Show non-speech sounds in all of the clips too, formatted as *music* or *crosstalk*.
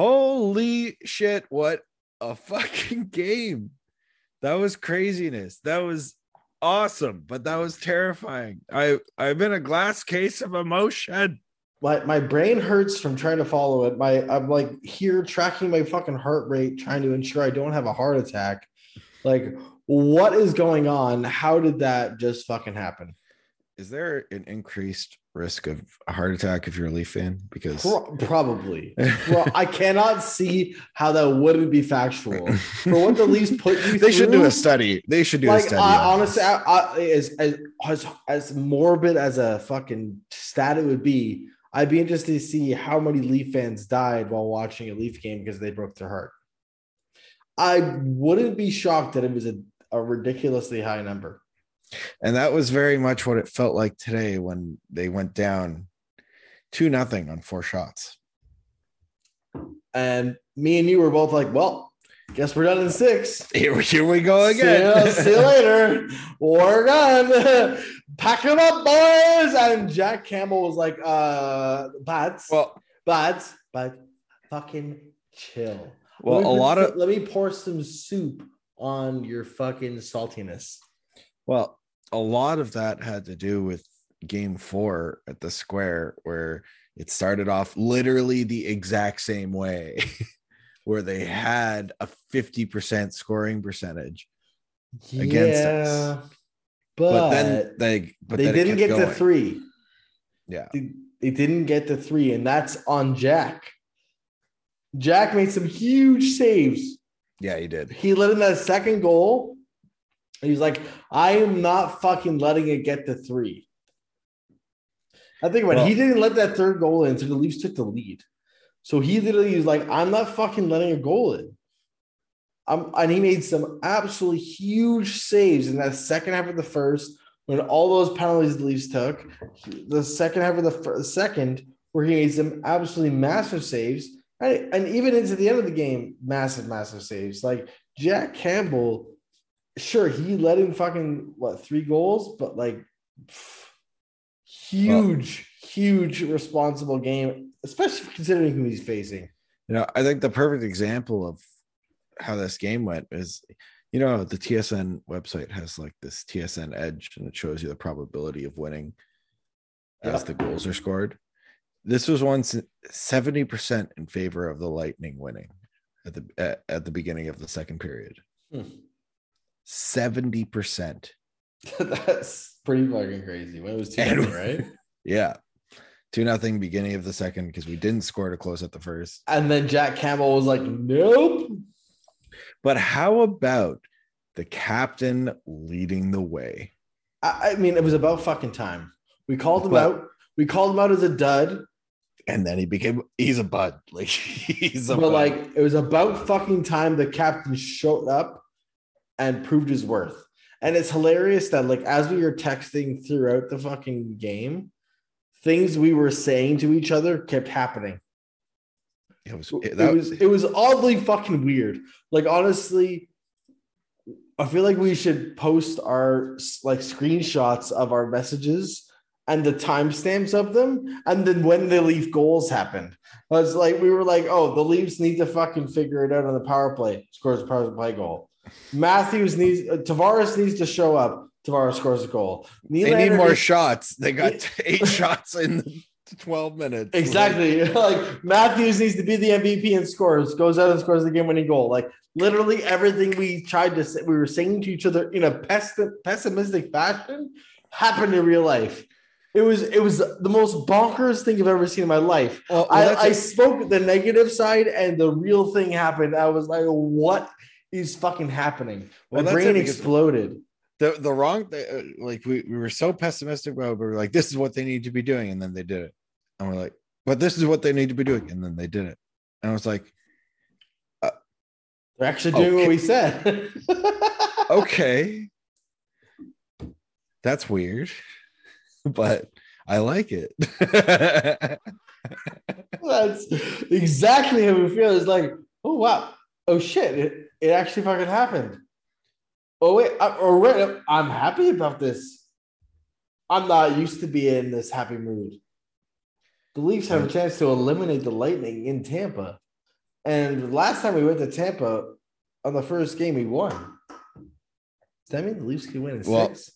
Holy shit, what a *laughs* fucking game. That was craziness. That was awesome, but that was terrifying. I I'm in a glass case of emotion. My my brain hurts from trying to follow it. My I'm like here tracking my fucking heart rate, trying to ensure I don't have a heart attack. Like, what is going on? How did that just fucking happen? Is there an increased risk of a heart attack if you're a Leaf fan? Because Pro- probably. *laughs* Bro, I cannot see how that wouldn't be factual. For what the Leafs put you *laughs* they should do a study. They should do a like study. I, honestly. I, I, as, as as as morbid as a fucking stat it would be, I'd be interested to see how many Leaf fans died while watching a Leaf game because they broke their heart. I wouldn't be shocked that it was a, a ridiculously high number. And that was very much what it felt like today when they went down two nothing on four shots. And me and you were both like, "Well, guess we're done in six. Here, here we go See again. you, see you later. *laughs* We're done. *laughs* Pack them up, boys." And Jack Campbell was like, "Uh, but, well, but, but, fucking chill." well, a lot of let me pour some soup on your fucking saltiness. well, a lot of that had to do with game four at the square where it started off literally the exact same way *laughs* where they had a 50% scoring percentage Against us. but, but, then they but they didn't get to going. three. yeah They, they didn't get to three, and that's on Jack. Jack made some huge saves. yeah he did He let in that second goal. He's like, I am not fucking letting it get to three. I think about it. He didn't let that third goal in, so the Leafs took the lead. So he literally was like, I'm not fucking letting a goal in. Um, and he made some absolutely huge saves in that second half of the first when all those penalties the Leafs took. The second half of the second, where he made some absolutely massive saves. And, and even into the end of the game, massive, massive saves. Like Jack Campbell, sure, he let in fucking what three goals, but like pff, huge, huge responsible game, especially considering who he's facing. You know, I think the perfect example of how this game went is, you know, the TSN website has like this TSN edge and it shows you the probability of winning as Yeah. the goals are scored. This was once 70% in favor of the Lightning winning at the at, at the beginning of the second period. Hmm. 70%. *laughs* That's pretty fucking crazy. When it was two, And- nothing, *laughs* right? Yeah. Two nothing beginning of the second because we didn't score to close at the first. And then Jack Campbell was like, "Nope." But how about the captain leading the way? I, I mean, it was about fucking time. We called him But- out. We called him out as a dud, and then he became he's a bud *laughs* like he's a but bud. like it was about fucking time the captain showed up and proved his worth. And it's hilarious that like as we were texting throughout the fucking game, things we were saying to each other kept happening. it was It, it, was it was oddly fucking weird. Like honestly, I feel like we should post our like screenshots of our messages and the timestamps of them, and then when the Leaf goals happened. It's like we were like, oh, the Leafs need to fucking figure it out on the power play. Scores a power play goal. Matthews needs uh, Tavares needs to show up. Tavares scores a goal. they need more needs- shots they got *laughs* eight shots in the 12 minutes Exactly. *laughs* like Matthews needs to be the MVP and scores, goes out and scores the game winning goal. Like literally everything we tried to say, we were saying to each other in a pes- pessimistic fashion happened in real life. It was it was the most bonkers thing I've ever seen in my life. well, well, I spoke the negative side and the real thing happened. I was like, what is fucking happening? My Well, that's brain exploded. the the wrong uh, like we, we were so pessimistic about we were like this is what they need to be doing and then they did it and we're like but this is what they need to be doing and then they did it and i was like They're actually doing what we said. *laughs* okay that's weird *laughs* but i like it *laughs* That's exactly how we feel. It's like, oh wow, oh shit, it, it actually fucking happened. Oh wait, I, or wait, I'm happy about this. I'm not used to being in this happy mood. The Leafs have a chance to eliminate the Lightning in Tampa. And last time we went to Tampa on the first game, we won. Does that mean the Leafs can win in Well, six?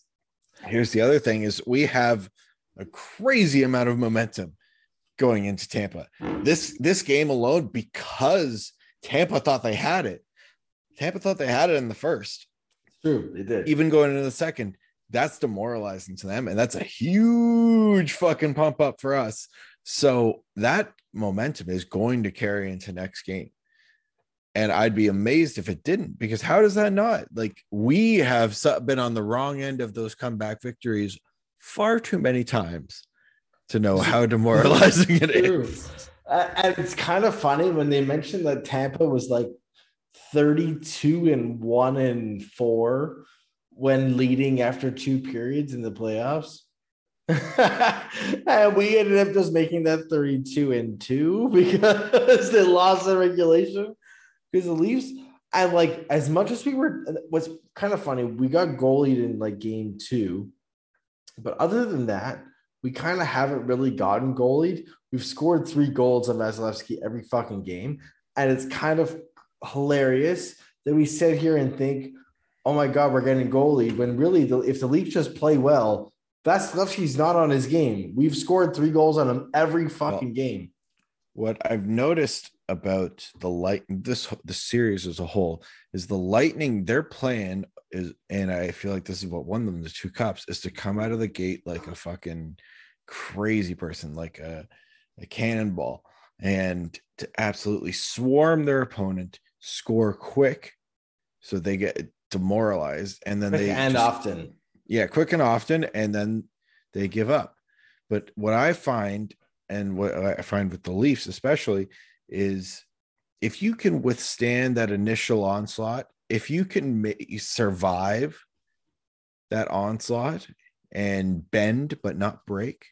Here's the other thing is we have a crazy amount of momentum going into Tampa. This this game alone because Tampa thought they had it. Tampa thought they had it in the first. True, they did. Even going into the second, that's demoralizing to them and that's a huge fucking pump up for us. So that momentum is going to carry into next game. And I'd be amazed if it didn't, because how does that not? Like, we have been on the wrong end of those comeback victories far too many times to know how demoralizing it is. Uh, and it's kind of funny when they mentioned that Tampa was like 32 and 1 and 4 when leading after two periods in the playoffs. *laughs* and we ended up just making that 32 and 2 *laughs* because they lost the regulation. Because the Leafs, and like as much as we were, what's kind of funny, we got goalied in like game two. But other than that, we kind of haven't really gotten goalied. We've scored three goals on Vasilevsky every fucking game. And it's kind of hilarious that we sit here and think, oh my God, we're getting goalied. When really, the, if the Leafs just play well, Vasilevsky's not on his game. We've scored three goals on him every fucking game. What I've noticed about the light this the series as a whole is the lightning their plan is and I feel like this is what won them the two cups is to come out of the gate like a fucking crazy person, like a, a cannonball, and to absolutely swarm their opponent, score quick so they get demoralized and then they and just- often. yeah, quick and often, and then they give up. But what I find, and what I find with the Leafs especially, is if you can withstand that initial onslaught, if you can survive that onslaught and bend but not break,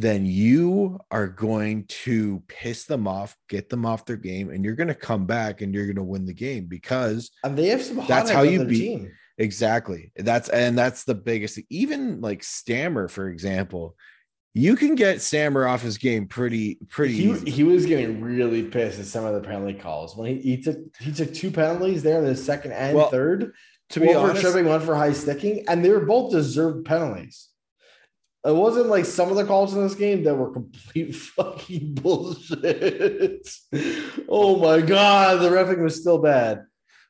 then you are going to piss them off, get them off their game, and you're going to come back and you're going to win the game because And they have some That's how you beat- team. Exactly. That's and that's the biggest. Even like Stammer, for example, you can get Stammer off his game pretty pretty He, easy. he was getting really pissed at some of the penalty calls when he, he took he took two penalties there in the second and Well, third. to be one for honest, tripping, one for high sticking, and they were both deserved penalties. It wasn't like some of the calls in this game that were complete *laughs* fucking bullshit. oh my god, the refing was still bad.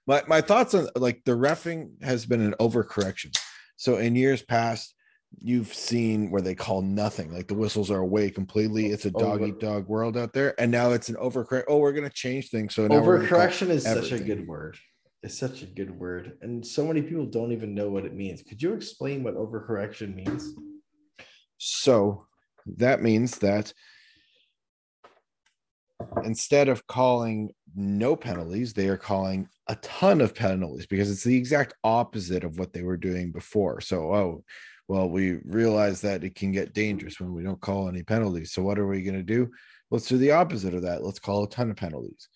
my my thoughts on like the refing has been an overcorrection. So in years past, you've seen where they call nothing, like the whistles are away completely. It's a dog eat dog world out there, and now it's an overcorrect. Oh, we're gonna change things. So now we're gonna call- Overcorrection is such a good word. It's such a good word, and so many people don't even know what it means. Could you explain what overcorrection means? So that means that instead of calling no penalties, they are calling a ton of penalties because it's the exact opposite of what they were doing before. So, oh, well, we realize that it can get dangerous when we don't call any penalties. So, what are we going to do? Let's do the opposite of that. Let's call a ton of penalties.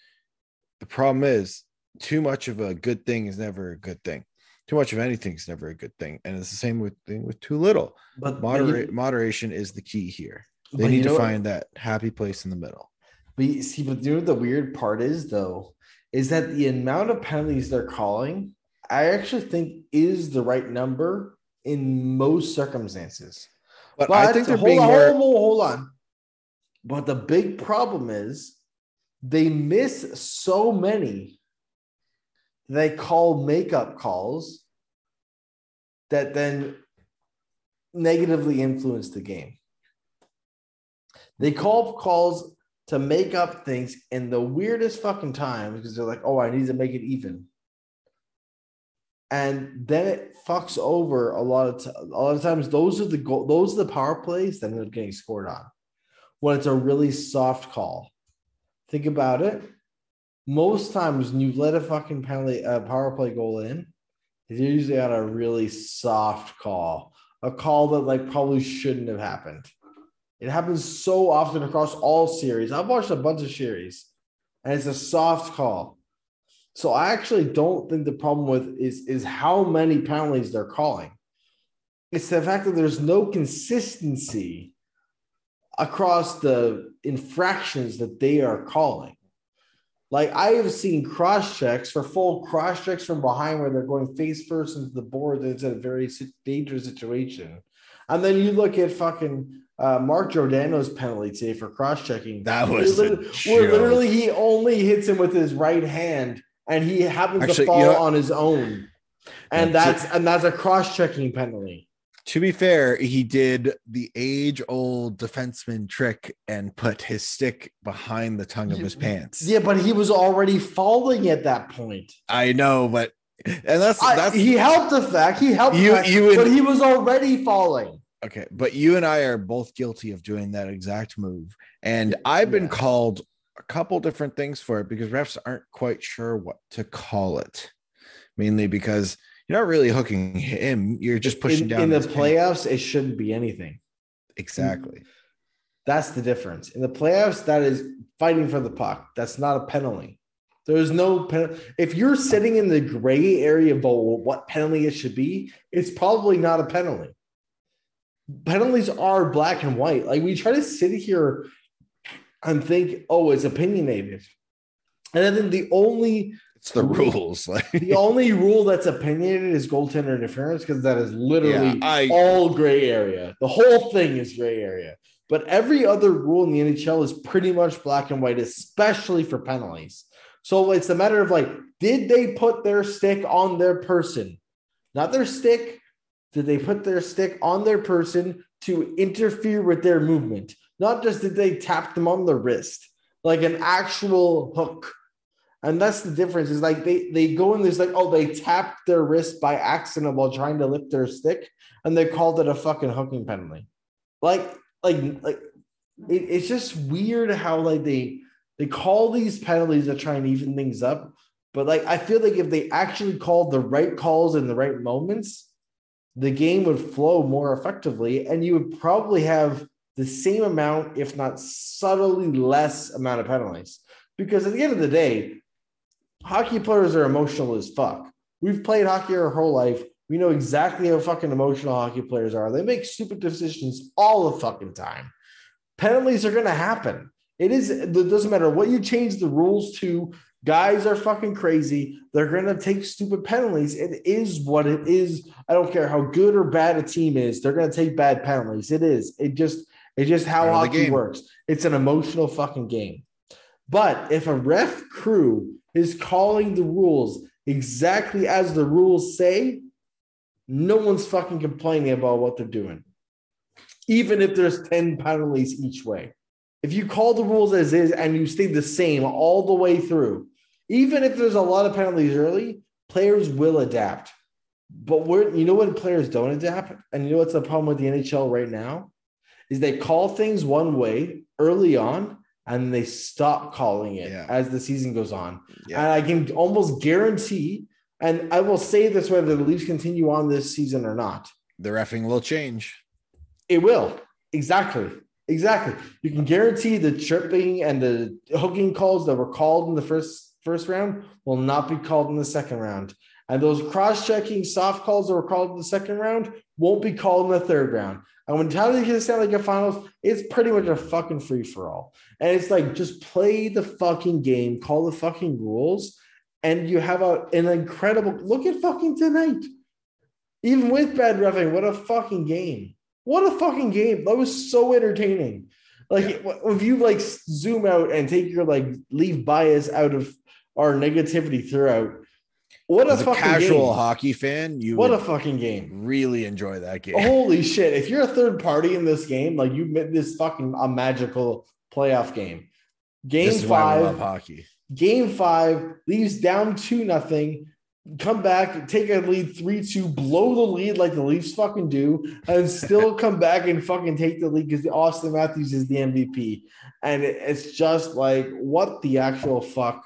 The problem is, too much of a good thing is never a good thing. Too much of anything is never a good thing, and it's the same with thing with too little But moderate moderation is the key here they need to know find that happy place in the middle But you see, but you know what the weird part is though, is that the amount of penalties they're calling, I actually think is the right number in most circumstances. but, But i think they're hold being on, more hold, on, hold on. But the big problem is they miss so many. They call makeup calls that then negatively influence the game. They call calls to make up things in the weirdest fucking times because they're like, oh, I need to make it even. And then it fucks over a lot of t- a lot of times. Those are the goal. Those are the power plays that end up getting scored on. When it's a really soft call, think about it. Most times when you let a fucking penalty, a power play goal in, it's usually on a really soft call, a call that like probably shouldn't have happened. It happens so often across all series. I've watched a bunch of series, and it's a soft call. So I actually don't think the problem with is is how many penalties they're calling. It's the fact that there's no consistency across the infractions that they are calling. Like I have seen cross checks for full cross checks from behind where they're going face first into the board. It's a very dangerous situation. And then you look at fucking uh, Mark Giordano's penalty today for cross checking. That was where, a lit- where literally he only hits him with his right hand, and he happens Actually, to fall you know- on his own. And Yeah, that's and that's a cross checking penalty. To be fair, he did the age old defenseman trick and put his stick behind the tongue of his pants. Yeah, but he was already falling at that point. I know, but and that's I- that's he helped the fact he helped, You- fact, you and- but he was already falling. okay. But you and I are both guilty of doing that exact move, and I've been Yeah. called a couple different things for it because refs aren't quite sure what to call it. Mainly because you're not really hooking him; you're just pushing in, down in the playoffs. It shouldn't be anything. Exactly. That's the difference. In the playoffs, that is fighting for the puck. That's not a penalty. There is no pen. If you're sitting in the gray area of what penalty it should be, it's probably not a penalty. Penalties are black and white. Like we try to sit here and think, oh, it's opinionated. And I think the only It's the rules. *laughs* Like the only rule that's opinionated is goaltender interference because that is literally Yeah, I- all gray area. The whole thing is gray area. But every other rule in the NHL is pretty much black and white, especially for penalties. So it's a matter of like, did they put their stick on their person? Not their stick. Did they put their stick on their person to interfere with their movement? Not just did they tap them on the wrist, like an actual hook. And that's the difference. Is like they they go in this like oh they tapped their wrist by accident while trying to lift their stick, and they called it a fucking hooking penalty. Like like like it, it's just weird how like they they call these penalties to try and even things up. But like I feel like if they actually called the right calls in the right moments, the game would flow more effectively, and you would probably have the same amount, if not subtly less amount of penalties. Because at the end of the day, hockey players are emotional as fuck. We've played hockey our whole life. We know exactly how fucking emotional hockey players are. They make stupid decisions all the fucking time. Penalties are going to happen. It is, it doesn't matter what you change the rules to. Guys are fucking crazy. They're going to take stupid penalties. It is what it is. I don't care how good or bad a team is. They're going to take bad penalties. It is. It just, it's just how Part of the hockey works. It's an emotional fucking game. But if a ref crew is calling the rules exactly as the rules say, no one's fucking complaining about what they're doing. Even if there's 10 penalties each way. If you call the rules as is and you stay the same all the way through, even if there's a lot of penalties early, players will adapt. But we're, you know what players don't adapt? And you know what's the problem with the NHL right now? Is they call things one way early on and they stop calling it Yeah. as the season goes on. Yeah. And I can almost guarantee, and I will say this whether the Leafs continue on this season or not. the refing will change. It will. Exactly. Exactly. You can guarantee the tripping and the hooking calls that were called in the first first round will not be called in the second round. And those cross-checking soft calls that were called in the second round won't be called in the third round. And when Tyler gets down like a finals, it's pretty much a fucking free for all. And it's like just play the fucking game, call the fucking rules, and you have a, an incredible look at fucking tonight. Even with bad refing, what a fucking game. What a fucking game. That was so entertaining. Like if you like zoom out and take your like leave bias out of our negativity throughout. What a As a fucking casual game. hockey fan, you What a fucking game. really enjoy that game. Holy shit. If you're a third party in this game, like you made this fucking a magical playoff game. Game this is why we love five, hockey. game five leaves down two nothing. Come back, take a lead three two, blow the lead like the Leafs fucking do, and still *laughs* come back and fucking take the lead because Austin Matthews is the MVP. And it's just like, what the actual fuck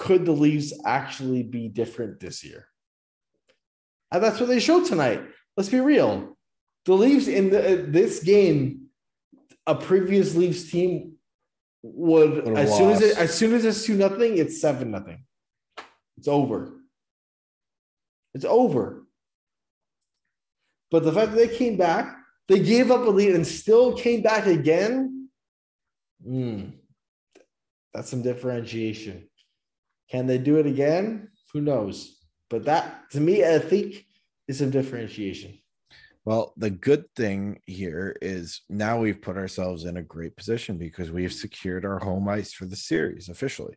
could the Leafs actually be different this year? And that's what they showed tonight. Let's be real. The Leafs in the, this game, a previous Leafs team would as soon as it, as soon as it's two nothing, it's seven nothing. It's over. It's over. But the fact that they came back, they gave up a lead and still came back again. hmm, That's some differentiation. Can they do it again? Who knows? But that, to me, I think is some differentiation. Well, the good thing here is now we've put ourselves in a great position because we've secured our home ice for the series officially.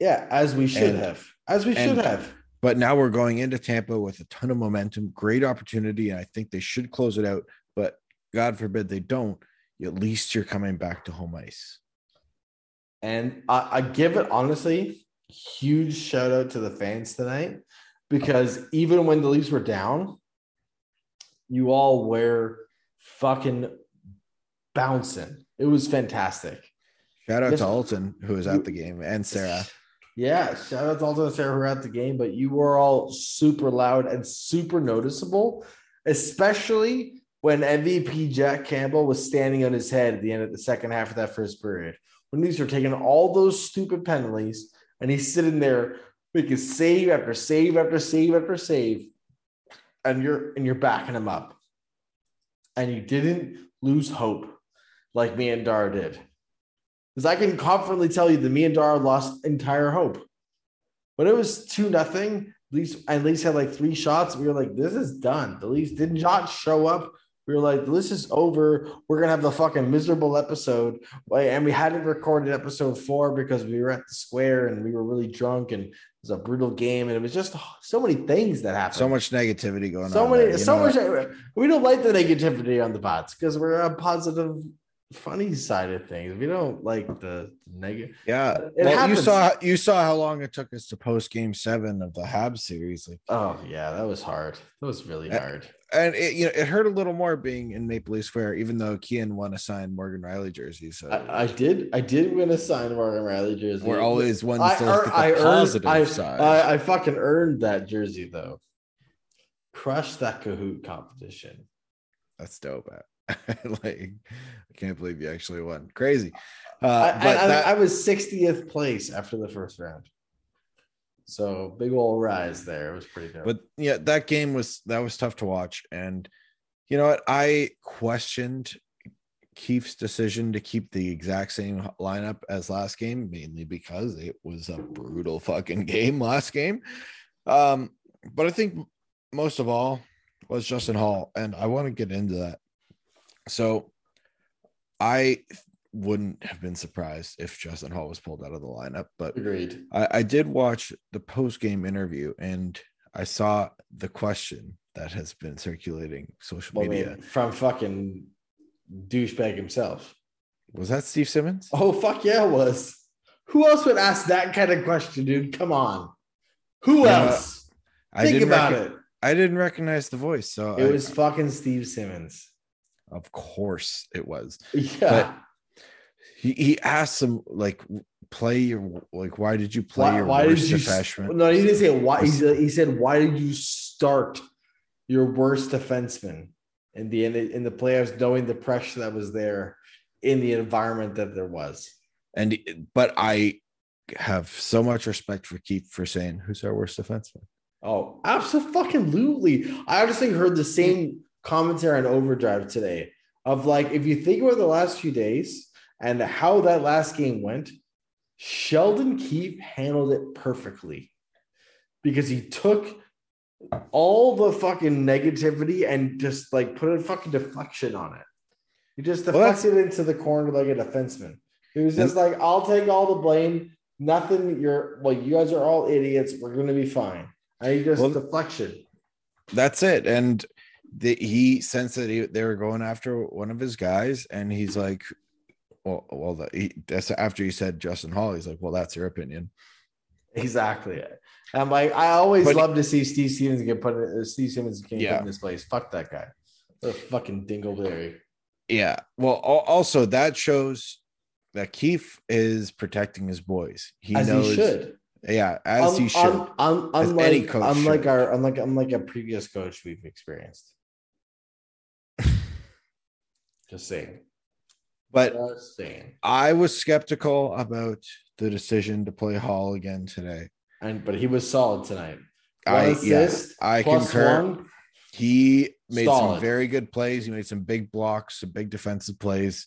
Yeah, as we should And- have. As we should and- have. But now we're going into Tampa with a ton of momentum, great opportunity, and I think they should close it out. But God forbid they don't. At least you're coming back to home ice. And I, I give it honestly, huge shout out to the fans tonight because even when the Leafs were down, you all were fucking bouncing. It was fantastic. Shout out Yes. to Alton, who was at the game, and Sarah. Yeah, shout out to Alton and Sarah who were at the game, but you were all super loud and super noticeable, especially when MVP Jack Campbell was standing on his head at the end of the second half of that first period. When these were taking all those stupid penalties, and he's sitting there making save after save after save after save, and you're and you're backing him up. And you didn't lose hope like me and Dar did. Because I can confidently tell you that me and Dar lost entire hope. When it was 2 nothing, Leafs at least had like three shots. We were like, this is done. The Leafs did not show up. We were like, this is over. We're gonna have the fucking miserable episode. And we hadn't recorded episode four because we were at the square and we were really drunk and it was a brutal game. And it was just so many things that happened. So much negativity going on. so on. many, there. So much. what? We don't like the negativity on the bots because we're a positive, funny side of things. We don't like the negative. Yeah. Well, you saw you saw how long it took us to post game seven of the Hab series. Like Oh yeah, that was hard. That was really Uh, hard. And it you know it hurt a little more being in Maple Leaf Square, even though Kian won a signed Morgan Rielly jersey. So I, I did. I did win a signed Morgan Rielly jersey. we're always one I, to look ear- at the I earned. positive I, side. I, I fucking earned that jersey though. Crushed that Kahoot competition. That's dope. *laughs* like I can't believe you actually won. Crazy. Uh, I, but I, that, I was 60th place after the first round. So big old rise there. It was pretty dope. but yeah, that game was that was tough to watch. And you know what? I questioned Keefe's decision to keep the exact same lineup as last game, mainly because it was a brutal fucking *laughs* game last game. Um, but I think most of all was Justin Holl, and I want to get into that. So I wouldn't have been surprised if Justin Holl was pulled out of the lineup, but Agreed. I, I did watch the post game interview and I saw the question that has been circulating social Well, media. mean, from fucking douchebag himself. Was that Steve Simmons? Oh fuck yeah, it was. Who else would ask that kind of question, dude? Come on. Who else? I Think about recog- it. I didn't recognize the voice, so It I- was fucking Steve Simmons. of course it was. Yeah. He he asked him like play your like why did you play why, your why did worst you? defenseman? No, he didn't say why. He said, he said, "Why did you start your worst defenseman in the in the, in the playoffs, knowing the pressure that was there in the environment that there was?" And but I have so much respect for Keefe for saying who's our worst defenseman. Oh, absolutely. I honestly heard the same commentary on Overdrive today of like, if you think about the last few days and how that last game went, Sheldon Keefe handled it perfectly because he took all the fucking negativity and just like put a fucking deflection on it. He just Well, deflected into the corner like a defenseman. He was just like, I'll take all the blame. Nothing, you're well, you guys are all idiots. We're gonna be fine. And he just Well- deflection. That's it. And the, he sensed that he, they were going after one of his guys, and he's like, "Well, well, the, he, that's after he said Justin Holl. He's like, well, that's your opinion." Exactly. I'm like, I always But- love to see Steve Stevens get put in, uh, Steve Simmons get Yeah. put in this place. Fuck that guy. The fucking dingleberry. Yeah. Well, also that shows that Keefe is protecting his boys. He As knows. he should. Yeah, as Un- he um, should. un- un- As unlike, any coach unlike should. our unlike unlike a previous coach we've experienced. *laughs* Just saying. But I was skeptical about the decision to play Holl again today. And but he was solid tonight. One I yeah, I concur. one. He made some very good plays. He made some big blocks, some big defensive plays.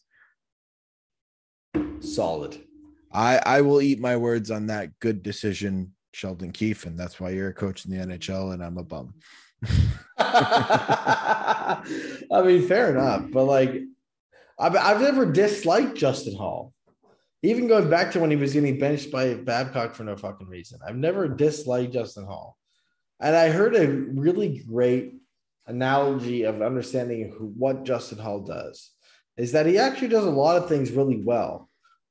Solid. I I will eat my words on that good decision, Sheldon Keefe, and that's why you're a coach in the NHL and I'm a bum. *laughs* *laughs* I mean, fair enough, but like, I've, I've never disliked Justin Holl, Even going back to when he was getting benched by Babcock for no fucking reason, I've never disliked Justin Holl. And I heard a really great analogy of understanding who, what Justin Holl does is that he actually does a lot of things really well.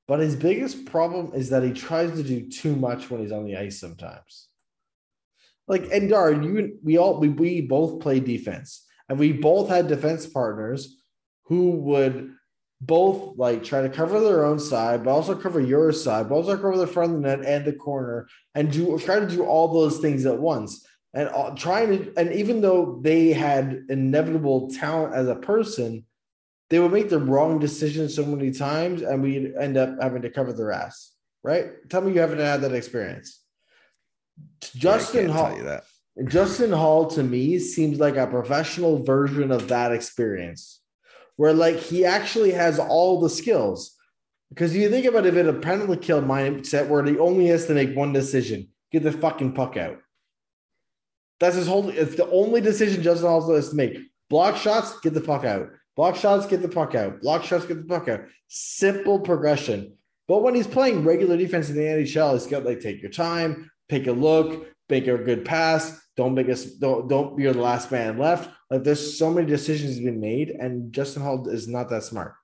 But his biggest problem is that he tries to do too much when he's on the ice sometimes. Like, and Dar, you we all we, we both play defense, and we both had defense partners who would both like try to cover their own side, but also cover your side, but also cover the front of the net and the corner, and do try to do all those things at once. And trying to, and even though they had inevitable talent as a person, they would make the wrong decision so many times and we'd end up having to cover their ass. Right? Tell me you haven't had that experience. Justin yeah, Holl. Justin Holl to me seems like a professional version of that experience, where like he actually has all the skills. Because you think about if it in a penalty kill mindset where he only has to make one decision: get the fucking puck out. That's his whole. It's the only decision Justin Holl has to make: block shots, get the puck out. Block shots, get the puck out. Block shots, get the puck out. Simple progression. But when he's playing regular defense in the NHL, he's got like take your time, take a look, make a good pass. Don't make us don't don't be the last man left. Like there's so many decisions being made, and Justin Holl is not that smart.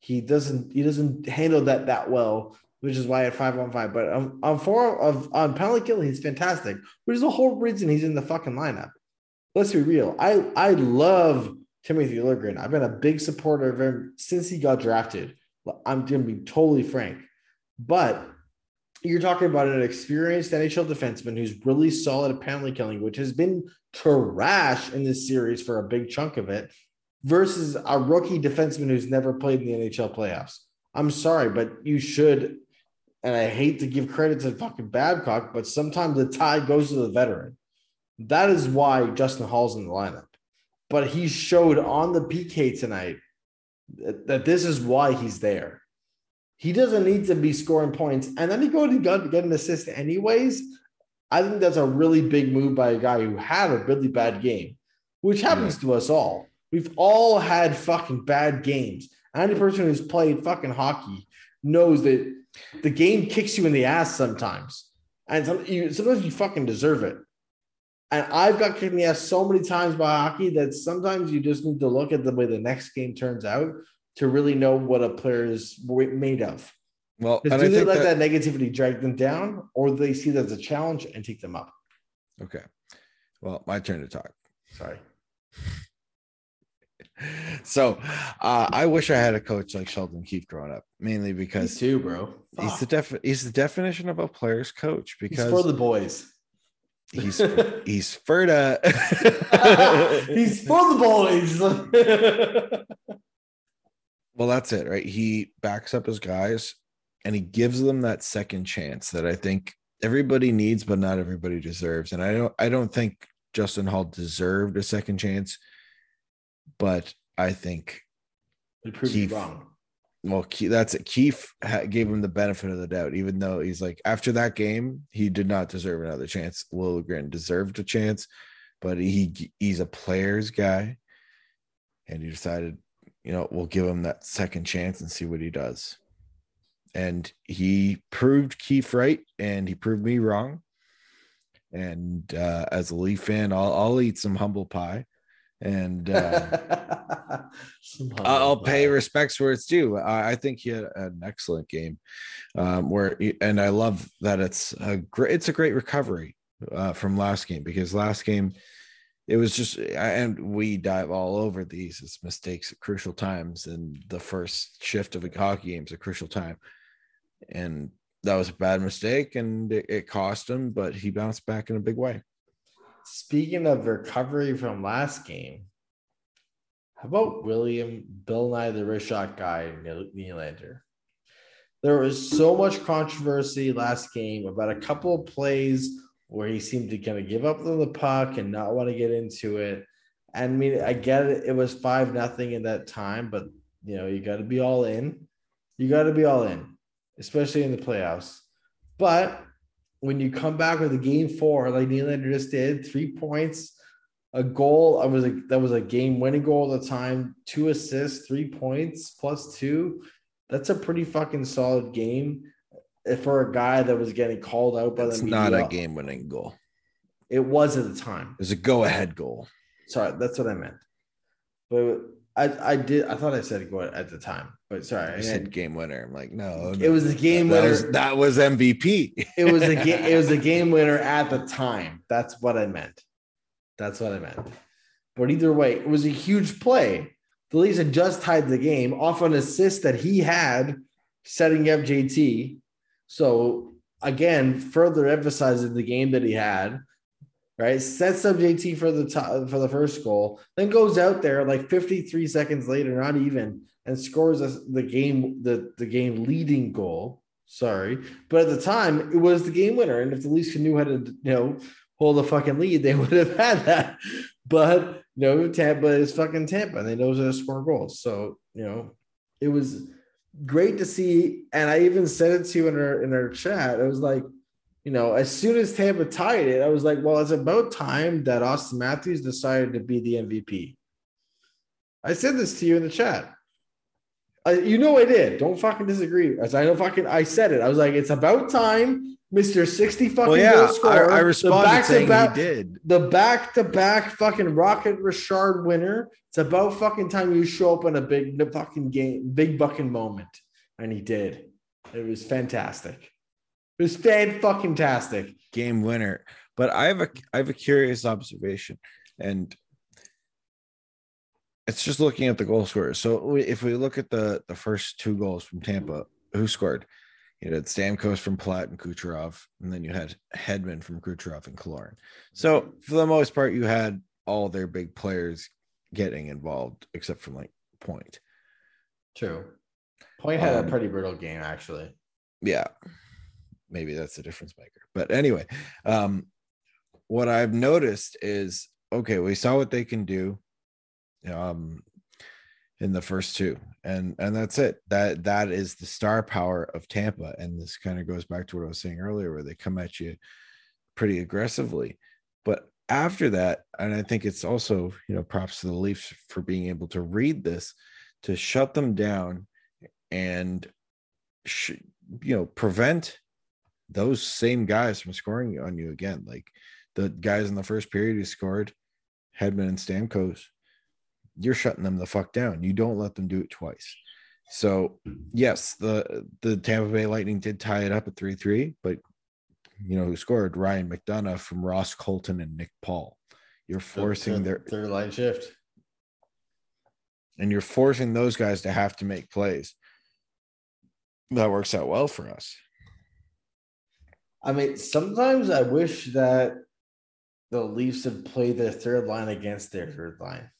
He doesn't he doesn't handle that that well, which is why at five on five. But on, on four of on penalty kill, he's fantastic, which is the whole reason he's in the fucking lineup. Let's be real. I I love Timothy Liljegren. I've been a big supporter of him since he got drafted. I'm to be totally frank. But you're talking about an experienced NHL defenseman who's really solid at penalty killing, which has been trash in this series for a big chunk of it, versus a rookie defenseman who's never played in the NHL playoffs. I'm sorry, but you should. And I hate to give credit to fucking Babcock, but sometimes the tie goes to the veteran. That is why Justin Holl's in the lineup but he showed on the PK tonight that this is why he's there. He doesn't need to be scoring points, and then he go to get an assist anyways. I think that's a really big move by a guy who had a really bad game, which happens to us all. We've all had fucking bad games. Any person who's played fucking hockey knows that the game kicks you in the ass sometimes, and some, you, sometimes you fucking deserve it. And I've got kicked in the ass so many times by hockey that sometimes you just need to look at the way the next game turns out to really know what a player is made of. Well, do they let that, that, negativity drag them down, or do they see that as a challenge and take them up? Okay. Well, my turn to talk. Sorry. *laughs* so uh, I wish I had a coach like Sheldon Keefe growing up, mainly because Me too, bro. He's the def- he's the definition of a player's coach because he's for the boys. He's he's Ferda. he's for the boys. Well, that's it, right? He backs up his guys and he gives them that second chance that I think everybody needs, but not everybody deserves. And I don't I don't think Justin Holl deserved a second chance, but I think he proved Keefe, wrong well, that's it. Keefe gave him the benefit of the doubt, even though he's like, after that game, he did not deserve another chance. Liljegren deserved a chance, but he he's a player's guy, and he decided, you know, we'll give him that second chance and see what he does. And he proved Keefe right, and he proved me wrong. And uh, as a Leaf fan, I'll, I'll eat some humble pie and uh, *laughs* I'll pay respects where it's due. I, I think he had an excellent game, um, where and I love that it's a great it's a great recovery uh, from last game because last game it was just eh, and we dive all over these mistakes at crucial times and the first shift of a hockey game is a crucial time and that was a bad mistake and it, it cost him but he bounced back in a big way Speaking of recovery from last game, how about William Bill Nye the wrist shot guy Nylander? There was so much controversy last game about a couple of plays where he seemed to kind of give up the puck and not want to get into it. I mean, I get it; it was five nothing in that time, but you know you got to be all in. You got to be all in. especially in the playoffs. But when you come back with a game four, like Nylander just did, three points, a goal. I was a that was a game winning goal at the time, two assists, three points plus two. That's a pretty fucking solid game for a guy that was getting called out by It's the not a game winning goal. It was at the time. It was a go ahead goal. Sorry, that's what I meant. But I I did I thought I said go at the time, but sorry, I said game winner. I'm like, no, it was a game that winner. was, that was MVP. it was a game. It was a *laughs* game winner at the time. That's what I meant. That's what I meant. But either way, it was a huge play. The Leafs had just tied the game off an assist that he had, setting up JT. So again, further emphasizing the game that he had. Right, sets up JT for the for the first goal, then goes out there like 53 seconds later, not even, and scores the game the the game leading goal. Sorry, but at the time it was the game winner, and if the Leafs knew how to you know hold a fucking lead, they *laughs* would have had that. But no, Tampa is fucking Tampa, and they know how to score goals. So you know, it was great to see, and I even said it to you in our in our chat. I was like, you know, as soon as Tampa tied it, I was like, well, it's about time that Austin Matthews decided to be the MVP. I said this to you in the chat. I, you know I did. Don't fucking disagree. As I know fucking I said it. I was like, it's about time, Mr. 60 fucking Well, yeah, goal I, scorer. I the responded saying he back-to-back- did. the back-to-back fucking Rocket Richard winner. It's about fucking time you show up in a big fucking game, big fucking moment. And he did. It was fantastic. It was fan fucking tastic. game winner. But I have a I have a curious observation, and it's just looking at the goal scorers. So if we look at the the first two goals from Tampa, who scored? You had Stamkos from Palat and Kucherov, and then you had Hedman from Kucherov and Killorn. So for the most part, you had all their big players getting involved, except for like Point. True. Point had a Um, pretty brutal game, actually. yeah maybe that's the difference maker but anyway um what i've noticed is okay we saw what they can do um in the first two. And and that's it. That that is the star power of tampa. And this kind of goes back to what i was saying earlier where they come at you pretty aggressively. But after that and i think it's also you know props to the leafs for being able to read this to shut them down and sh- you know prevent those same guys from scoring on you again. Like the guys in the first period who scored Hedman and Stamkos you're shutting them the fuck down. You don't let them do it twice. So yes the the Tampa Bay Lightning did tie it up at 3-3 but you know who scored? Ryan McDonagh from Ross Colton and Nick Paul. You're forcing their third line shift. and you're forcing those guys to have to make plays. That works out well for us. I mean, sometimes I wish that the Leafs would play their third line against their third line.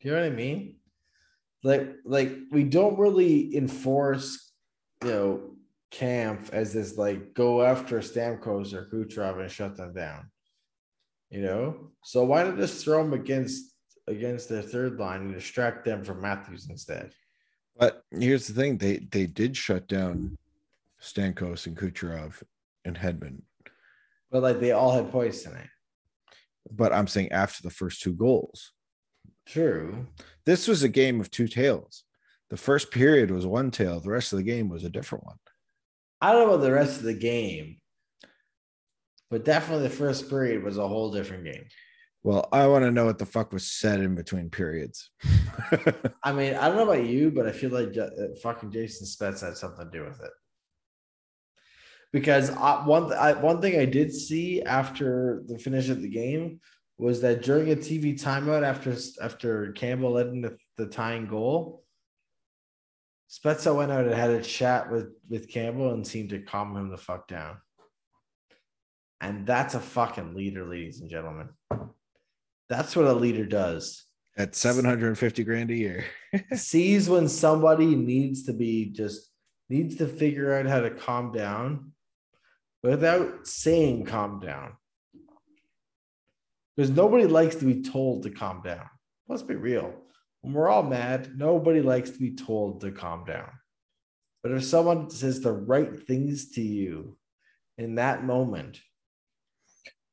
You know what I mean? Like, like we don't really enforce, you know, Camp as this like go after Stamkos or Kucherov and shut them down. You know, so why not just throw them against against their third line and distract them from Matthews instead? But here's the thing: they they did shut down Stamkos and Kucherov and Hedman. But like they all had points tonight. But I'm saying after the first two goals, True. this was a game of two tails. The first period was one tail. The rest of the game was a different one. I don't know about the rest of the game, but definitely the first period was a whole different game. Well, I want to know what the fuck was said in between periods. *laughs* I mean, I don't know about you, but I feel like uh, fucking Jason Spezza had something to do with it. Because I, one th- I, one thing I did see after the finish of the game was that during a TV timeout after after Campbell led in the, the tying goal, Spezza went out and had a chat with with Campbell and seemed to calm him the fuck down. And that's a fucking leader, ladies and gentlemen. That's what a leader does. At 750 grand a year. *laughs* Sees when somebody needs to be just needs to figure out how to calm down without saying calm down. Because nobody likes to be told to calm down. Let's be real. When we're all mad, nobody likes to be told to calm down. But if someone says the right things to you in that moment,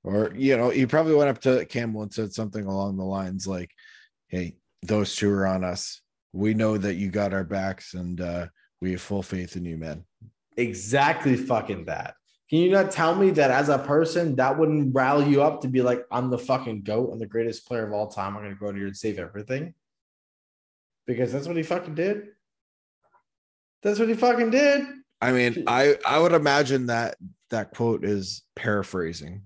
Or, you know, he probably went up to Campbell and said something along the lines like, Hey, those two are on us. We know that you got our backs and uh, we have full faith in you, man. exactly fucking that. Can you not tell me that as a person that wouldn't rally you up to be like, I'm the fucking goat, I'm the greatest player of all time. I'm gonna go to here and save everything? Because that's what he fucking did. That's what he fucking did. I mean, I I would imagine that that quote is paraphrasing.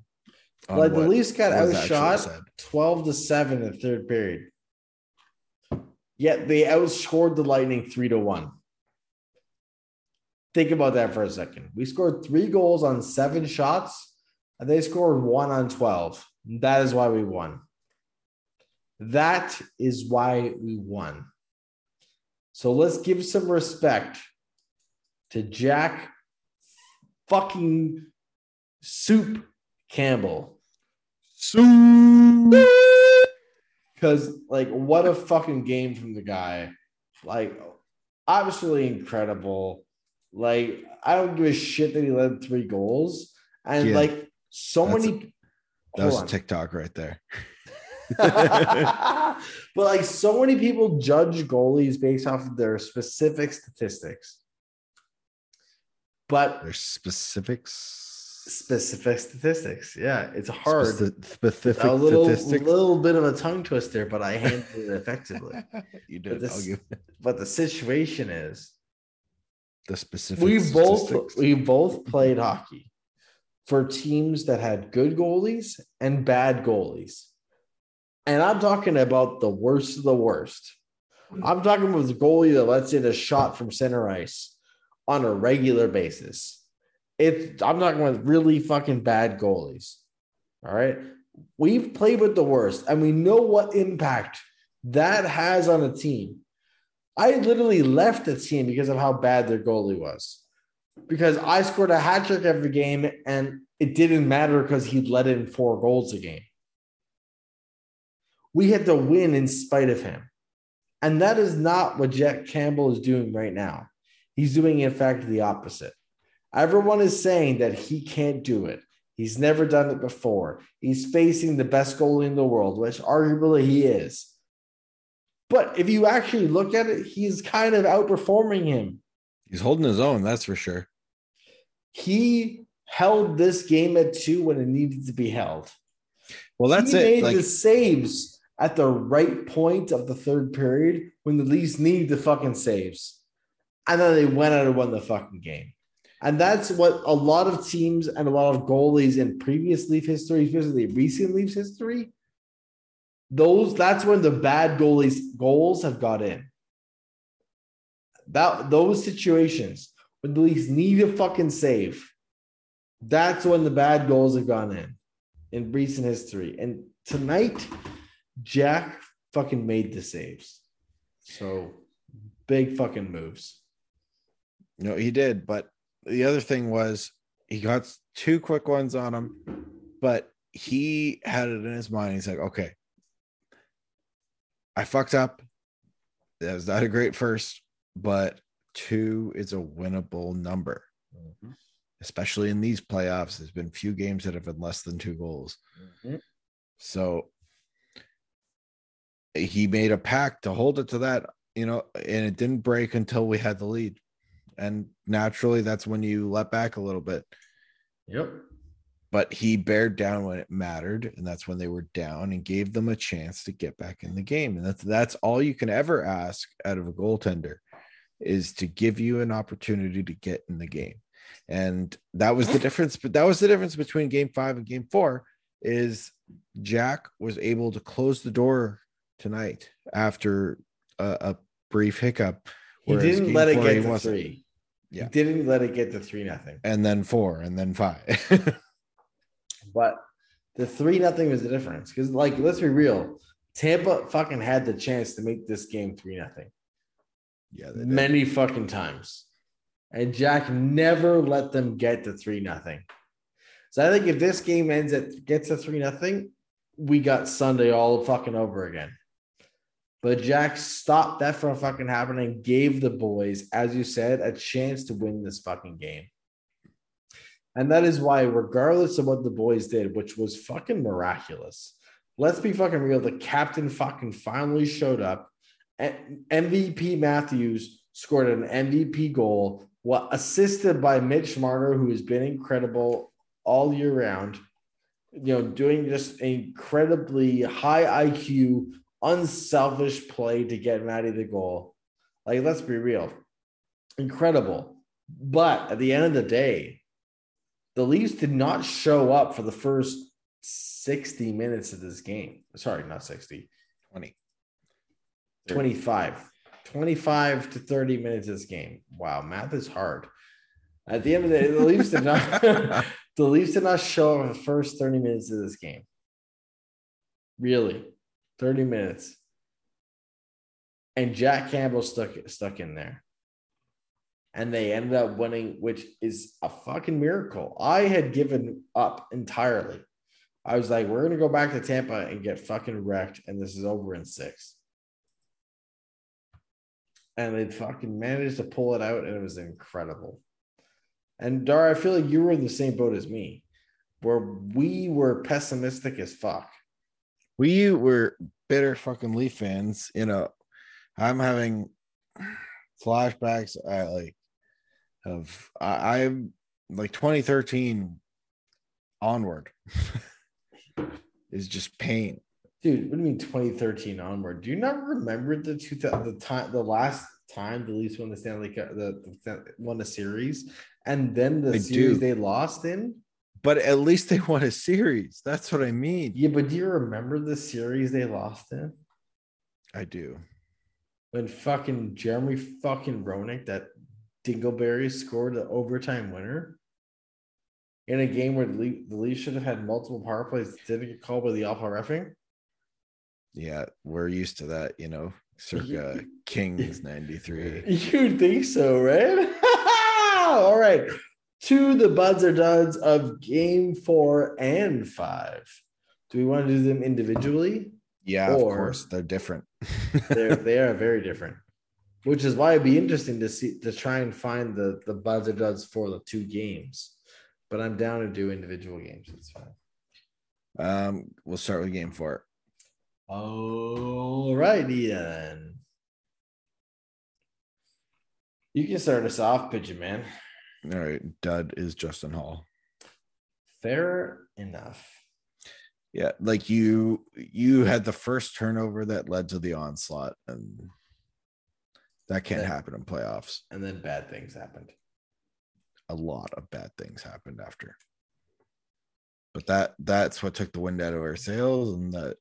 Like the Leafs got outshot 12 to 7 in the third period. Yet they outscored the Lightning 3 to 1. Think about that for a second. We scored three goals on seven shots, and they scored one on 12. That is why we won. That is why we won. So let's give some respect to Jack fucking Soup Campbell. Soup! Because, like, what a fucking game from the guy. Like, absolutely incredible. Like, I don't give a shit that he led three goals. And, Yeah. like, so many. That was on. TikTok right there. *laughs* but like so many people judge goalies based off of their specific statistics. But There's specifics. specific statistics, yeah, it's hard. Speci- specific a little, statistics. little bit of a tongue twister, but I handled it effectively. *laughs* you did. this- I'll give But the situation is, the specific. we both we both played hockey for teams that had good goalies and bad goalies. And I'm talking about the worst of the worst. I'm talking about the goalie that lets in a shot from center ice on a regular basis. It's I'm talking about really fucking bad goalies. All right. We've played with the worst, and we know what impact that has on a team. I literally left the team because of how bad their goalie was. Because I scored a hat trick every game, and it didn't matter because he'd let in four goals a game. We had to win in spite of him. And that is not what Jack Campbell is doing right now. He's doing, in fact, the opposite. Everyone is saying that he can't do it. He's never done it before. He's facing the best goalie in the world, which arguably he is. But if you actually look at it, he's kind of outperforming him. He's holding his own. That's for sure. He held this game at two when it needed to be held. Well, that's he it. made Like, the saves at the right point of the third period when the Leafs needed the fucking saves. And then they went out and won the fucking game. And that's what a lot of teams and a lot of goalies in previous Leaf history, especially recent Leafs history, those that's when the bad goalies goals have got in. That those situations when the Leafs need a fucking save, that's when the bad goals have gone in in recent history. And tonight, Jack fucking made the saves. So big fucking moves. no, he did. But the other thing was he got two quick ones on him, but he had it in his mind. He's like, okay, I fucked up. That was not a great first, but two is a winnable number, especially in these playoffs. There's been few games that have been less than two goals. Mhm. So he made a pact to hold it to that, you know, and it didn't break until we had the lead. And naturally, that's when you let back a little bit. Yep. But he bared down when it mattered, and that's when they were down and gave them a chance to get back in the game. And that's that's all you can ever ask out of a goaltender is to give you an opportunity to get in the game. And that was the difference, but that was the difference between game five and game four is Jack was able to close the door tonight after a, a brief hiccup. He didn't let it get to three. Yeah. He didn't let it get to three nothing. And then four, and then five. *laughs* But the three nothing was the difference. Because like let's be real, Tampa fucking had the chance to make this game three nothing yeah, many fucking times. And Jack never let them get to three nothing. So I think if this game ends at gets to three nothing, we got Sunday all fucking over again. But Jack stopped that from fucking happening gave the boys, as you said, a chance to win this fucking game. And that is why, regardless of what the boys did, which was fucking miraculous, let's be fucking real. The captain fucking finally showed up. MVP Matthews scored an MVP goal, what assisted by Mitch Marner, who has been incredible all year round. You know, doing just incredibly high IQ, unselfish play to get Maddie the goal. Like, let's be real, incredible. But at the end of the day, the Leafs did not show up for the first 60 minutes of this game. Sorry, not 60, 20. 25. 25 to 30 minutes of this game. Wow, math is hard. At the end of the day, the Leafs did not *laughs* the Leafs did not show up the first 30 minutes of this game. Really. 30 minutes. And Jack Campbell stuck stuck in there and they ended up winning, which is a fucking miracle. I had given up entirely. I was like, we're gonna go back to Tampa and get fucking wrecked, and this is over in six. And they fucking managed to pull it out, and it was incredible. And Dar, I feel like you were in the same boat as me, where we were pessimistic as fuck. We were bitter fucking Leaf fans. You know, I'm having flashbacks I like of I, I'm like 2013 onward *laughs* is just pain. Dude, what do you mean 2013 onward? Do you not remember the two the time the last time the Leafs won the Stanley Cup, the, the won a series, and then the I series do. they lost in? But at least they won a series. That's what I mean. Yeah, but do you remember the series they lost in? I do. When fucking Jeremy fucking Roenick, that Dingleberry scored the overtime winner in a game where the Leafs, should have had multiple power plays, didn't get called by the alpha refing. Yeah, we're used to that, you know, circa *laughs* Kings 93. You'd think so, right? *laughs* All right. To the buds or duds of game four and five. Do we want to do them individually? Yeah, Or- of course. They're different. They're *laughs* they are very different. Which is why it'd be interesting to see to try and find the the buds or duds for the two games. But I'm down to do individual games. It's fine. um, we'll start with game four. All righty then. You can start us off, Pigeon Man. All right. Dud is Justin Holl. Fair enough. Yeah, like you you had the first turnover that led to the onslaught, and that can't happen in playoffs. And then bad things happened. A lot of bad things happened after. But that that's what took the wind out of our sails, and that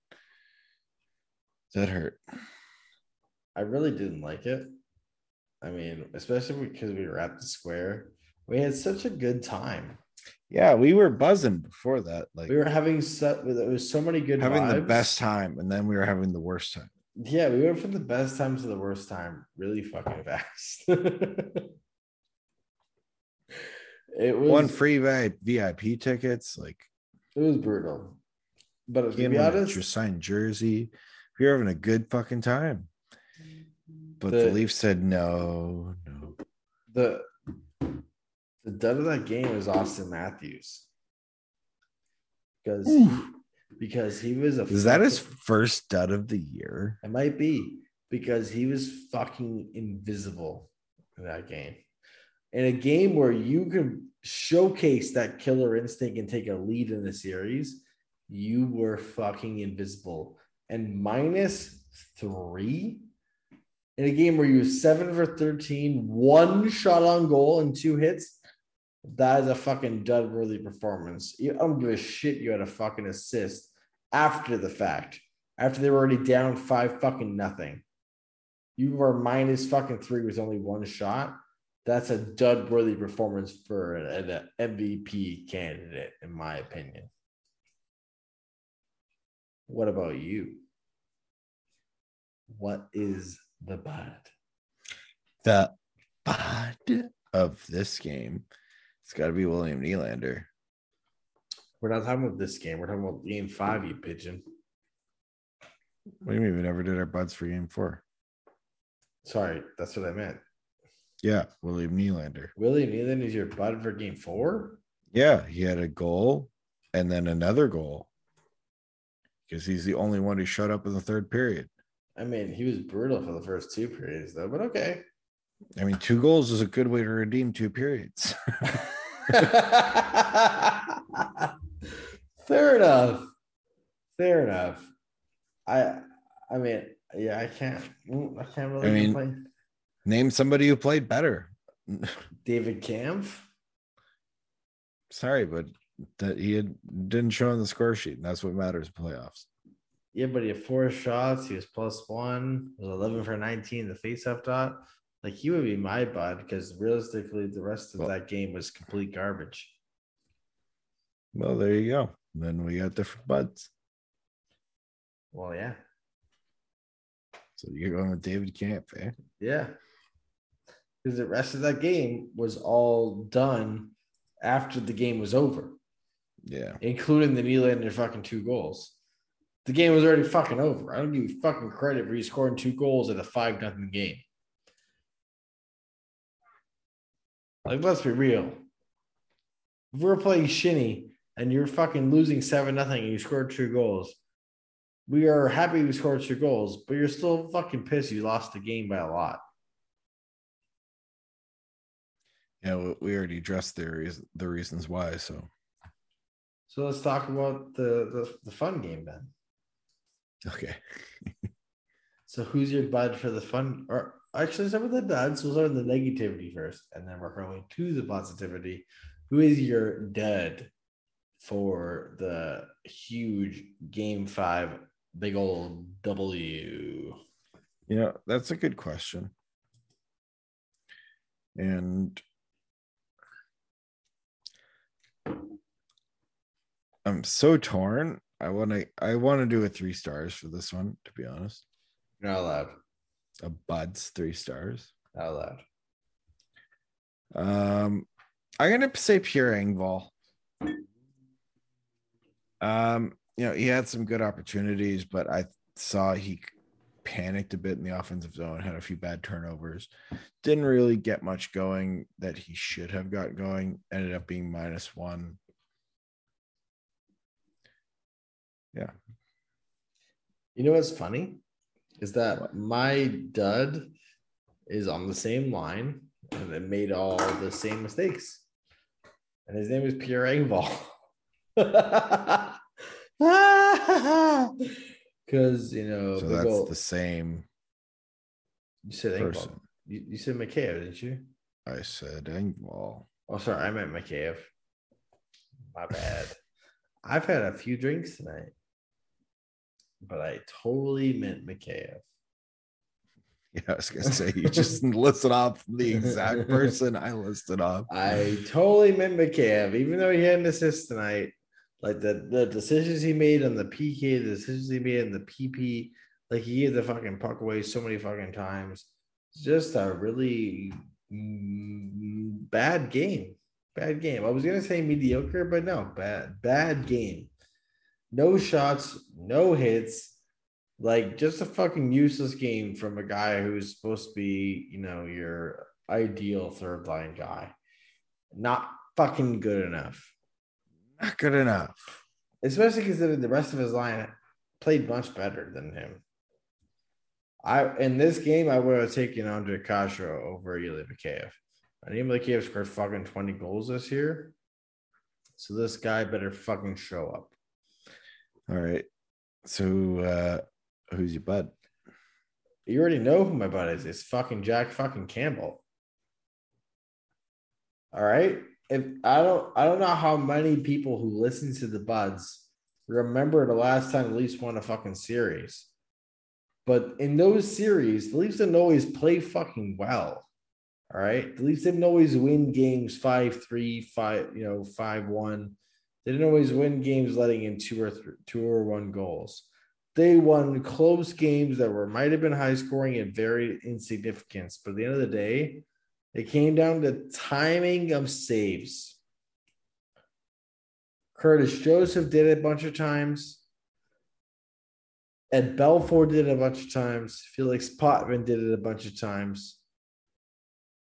that hurt. I really didn't like it. I mean, especially because we were at the square. We had such a good time. Yeah, we were buzzing before that, like We were having so there was so many good having the best time, and then we were having the worst time. Yeah, we went from the best time to the worst time really fucking *laughs* fast. it was One free VIP tickets, like it was brutal. But to be honest, your signed jersey. We were having a good fucking time. But the, The- Leafs said no, no. the the dud of that game was Auston Matthews. Because Oof. Because he was a Is that his first dud of the year? It might be because he was fucking invisible in that game. In a game where you can showcase that killer instinct and take a lead in the series, you were fucking invisible. And minus three in a game where you were seven for 13, one shot on goal and two hits. That is a fucking dud worthy performance. You, I don't give a shit you had a fucking assist after the fact after they were already down five fucking nothing. You were minus fucking three with only one shot. That's a dud worthy performance for an, an MVP candidate, in my opinion. What about you? What is the bud? The bud of this game. It's got to be William Nylander. We're not talking about this game. We're talking about game five, you pigeon. What do you mean we never did our buds for game four? Sorry, that's what I meant. Yeah, William Nylander. William Nylander is your bud for game four? Yeah, he had a goal and then another goal because he's the only one who showed up in the third period. I mean, he was brutal for the first two periods, though, but okay. I mean, two goals is a good way to redeem two periods. *laughs* *laughs* Fair enough. Fair enough. I I mean, yeah, I can't I can't really I mean- complain. Name somebody who played better. David Kämpf. Sorry, but that he had, didn't show on the score sheet, and that's what matters in playoffs. Yeah, but he had four shots. He was plus one. He was 11 for 19 the face-off dot. Like he would be my bud because realistically, the rest of Well- that game was complete garbage. Well, there you go. Then we got different buds. Well, yeah, So you're going with David Kämpf, eh? yeah. Because the rest of that game was all done after the game was over, Yeah. including the Nylander fucking two goals. The game was already fucking over. I don't give you fucking credit for you scoring two goals at a five nothing game. Like, let's be real. If we're playing shinny and you're fucking losing seven nothing and you scored two goals, we are happy you scored two goals, but you're still fucking pissed you lost the game by a lot. Yeah, we- already addressed the reas- the reasons why. So So let's talk about the the, the fun game then. okay. *laughs* So who's your bud for the fun? Or actually, some of the duds. We'll start with the negativity first, and then we're going to the positivity. Who is your dud for the huge game five, big old W? You know, that's a good question. And I'm so torn. I want to I want to do a 3 stars for this one to be honest. You're not allowed. A buds 3 stars. Not allowed. Um I'm to say Pierre Engvall. Um you know, he had some good opportunities, but I saw he panicked a bit in the offensive zone, had a few bad turnovers, didn't really get much going that he should have got going, ended up being minus one. Yeah. You know what's funny is that my dud is on the same line and it made all the same mistakes. And his name is Pierre Engvall. *laughs* Because you know, So that's the same you said Engvall. You, you said Mikheyev, didn't you? I said Engvall. Oh, sorry, I meant Mikheyev. My bad. *laughs* I've had a few drinks tonight, but I totally meant Mikheyev. *laughs* Yeah, I was gonna say you just *laughs* listed off the exact *laughs* person I listed off. I totally meant Mikheyev, even though he had an assist tonight. Like the, the decisions he made on the PK, the decisions he made on the PP, like he gave the fucking puck away so many fucking times. It's just a really bad game. Bad game. I was gonna say mediocre, but no, bad, bad game. No shots, no hits. Like just a fucking useless game from a guy who's supposed to be, you know, your ideal third line guy. Not fucking good enough. Not good enough. Especially considering the rest of his line played much better than him. I in this game I would have taken Ondrej Kase over Ilya Mikheyev. I think Mikheyev scored fucking 20 goals this year. So this guy better fucking show up. All right. So uh who's your bud? You already know who my bud is. It's fucking Jack fucking Campbell. All right. If I don't I don't know how many people who listen to the buds remember the last time the Leafs won a fucking series. But in those series, the Leafs didn't always play fucking well. All right. The Leafs didn't always win games 5 3, 5, you know, 5 1. They didn't always win games letting in two or two or one goals they won close games that were might have been high scoring and very insignificant. But at the end of the day, it came down to timing of saves. Curtis Joseph did it a bunch of times. Ed Belfour did it a bunch of times. Felix Potvin did it a bunch of times.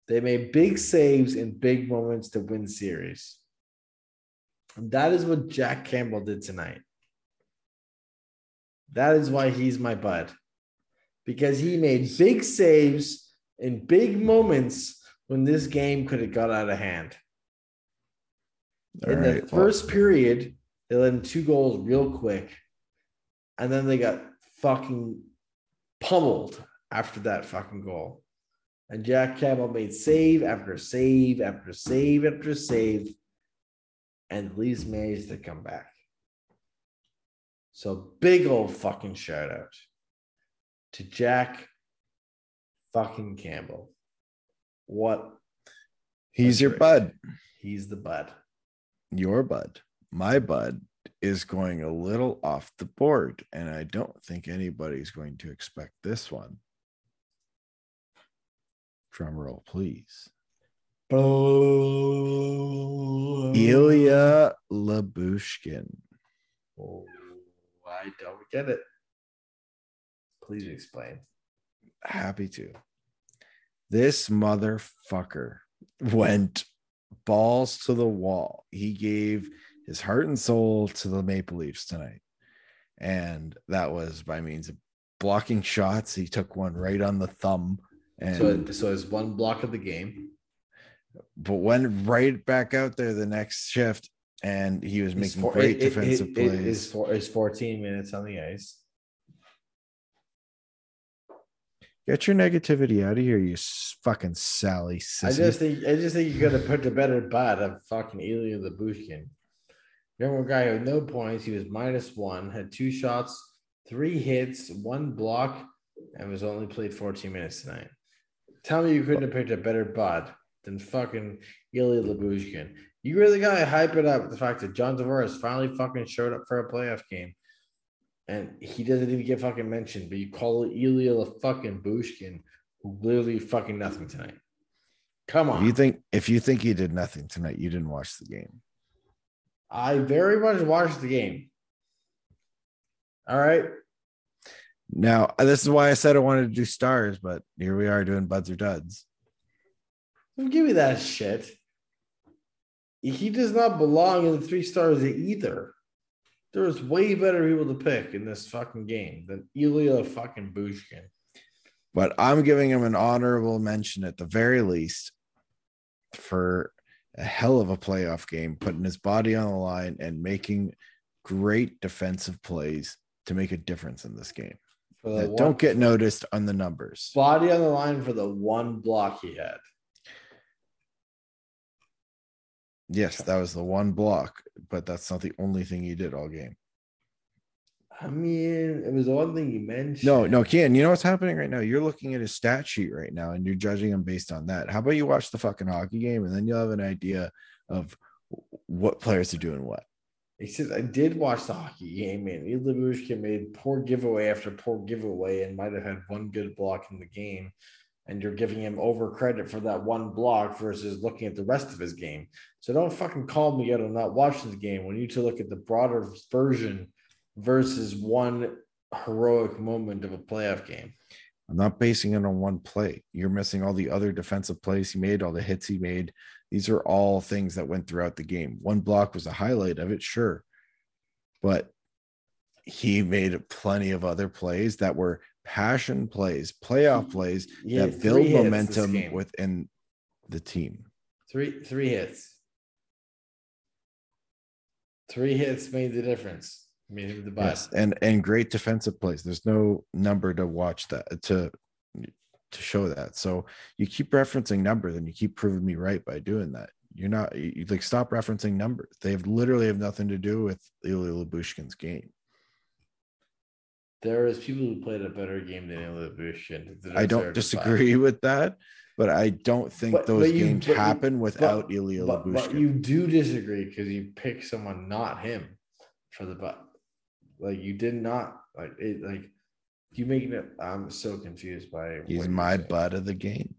They made big saves in big moments to win series. That is what Jack Campbell did tonight. That is why he's my bud. Because he made big saves in big moments when this game could have got out of hand. All in right, the first period, they let in two goals real quick. And then they got fucking pummeled after that fucking goal. And Jack Campbell made save after save after save after save. And least managed to come back. So big old fucking shout out to Jack fucking Campbell. What he's your bud. he's the bud. Your bud. My bud is going a little off the board, and I don't think anybody's going to expect this one. Drum roll, please. Ilya Lyubushkin. Oh, I don't get it. Please explain. Happy to. This motherfucker went balls to the wall. He gave his heart and soul to the Maple Leafs tonight. And that was by means of blocking shots. He took one right on the thumb and So, so it's one block of the game. But went right back out there the next shift and he was making four- great it- it- defensive it- it plays. is four, is 14 minutes on the ice. Get your negativity out of here, you fucking Sally. I just think I just think you could have put the better bat of fucking Ilya Lyubushkin. Remember a guy who had no points. He was minus one, had two shots, three hits, one block, and was only played 14 minutes tonight. Tell me you couldn't have picked a better bud than fucking Ilya Lyubushkin. You really gotta hype it up the fact that John Tavares finally fucking showed up for a playoff game. And he doesn't even get fucking mentioned, but you call it Ilya fucking Bushkin, who literally fucking nothing tonight. Come If on. you think if you think he did nothing tonight, you didn't watch the game. I very much watched the game. All right. Now, this is why I said I wanted to do stars, but here we are doing buds or duds. Give me that shit. He does not belong in the three stars either. There's way better people to pick in this fucking game than Ilya fucking Bushkin. But I'm giving him an honorable mention at the very least for a hell of a playoff game, putting his body on the line and making great defensive plays to make a difference in this game. That one- don't get noticed on the numbers. body on the line for the one block he had. Yes, that was the one block, but that's not the only thing he did all game. I mean, it was the one thing you mentioned. No, no, Ken, you know what's happening right now? You're looking at his stat sheet right now and you're judging him based on that. How about you watch the fucking hockey game and then you'll have an idea of what players are doing what. He says, I did watch the hockey game, and Ilya Bushkin made poor giveaway after poor giveaway and might have had one good block in the game. And you're giving him over credit for that one block versus looking at the rest of his game. So don't fucking call me out on not watching the game We need to look at the broader version versus one heroic moment of a playoff game. I'm not basing it on one play. You're missing all the other defensive plays he made, all the hits he made. These are all things that went throughout the game. One block was a highlight of it, sure. But he made plenty of other plays that were passion plays, playoff plays that build three hits this momentum within the team. three three hits. Three hits made the difference. Made him the best. Yes, and and great defensive plays. There's no number to watch that to to show that. So you keep referencing numbers and you keep proving me right by doing that. You're not you, like stop referencing numbers. They have literally have nothing to do with Ilya Lyubushkin's game. There is people who played a better game than Ilya Bushkin. I don't deserve to buy. disagree *laughs* with that, but I don't think But- those but you- games you- happen without Ilya But, but you do disagree because you pick someone not him for the butt. Like you did not like it. Like you making it. I'm so confused by. He's my butt of the game.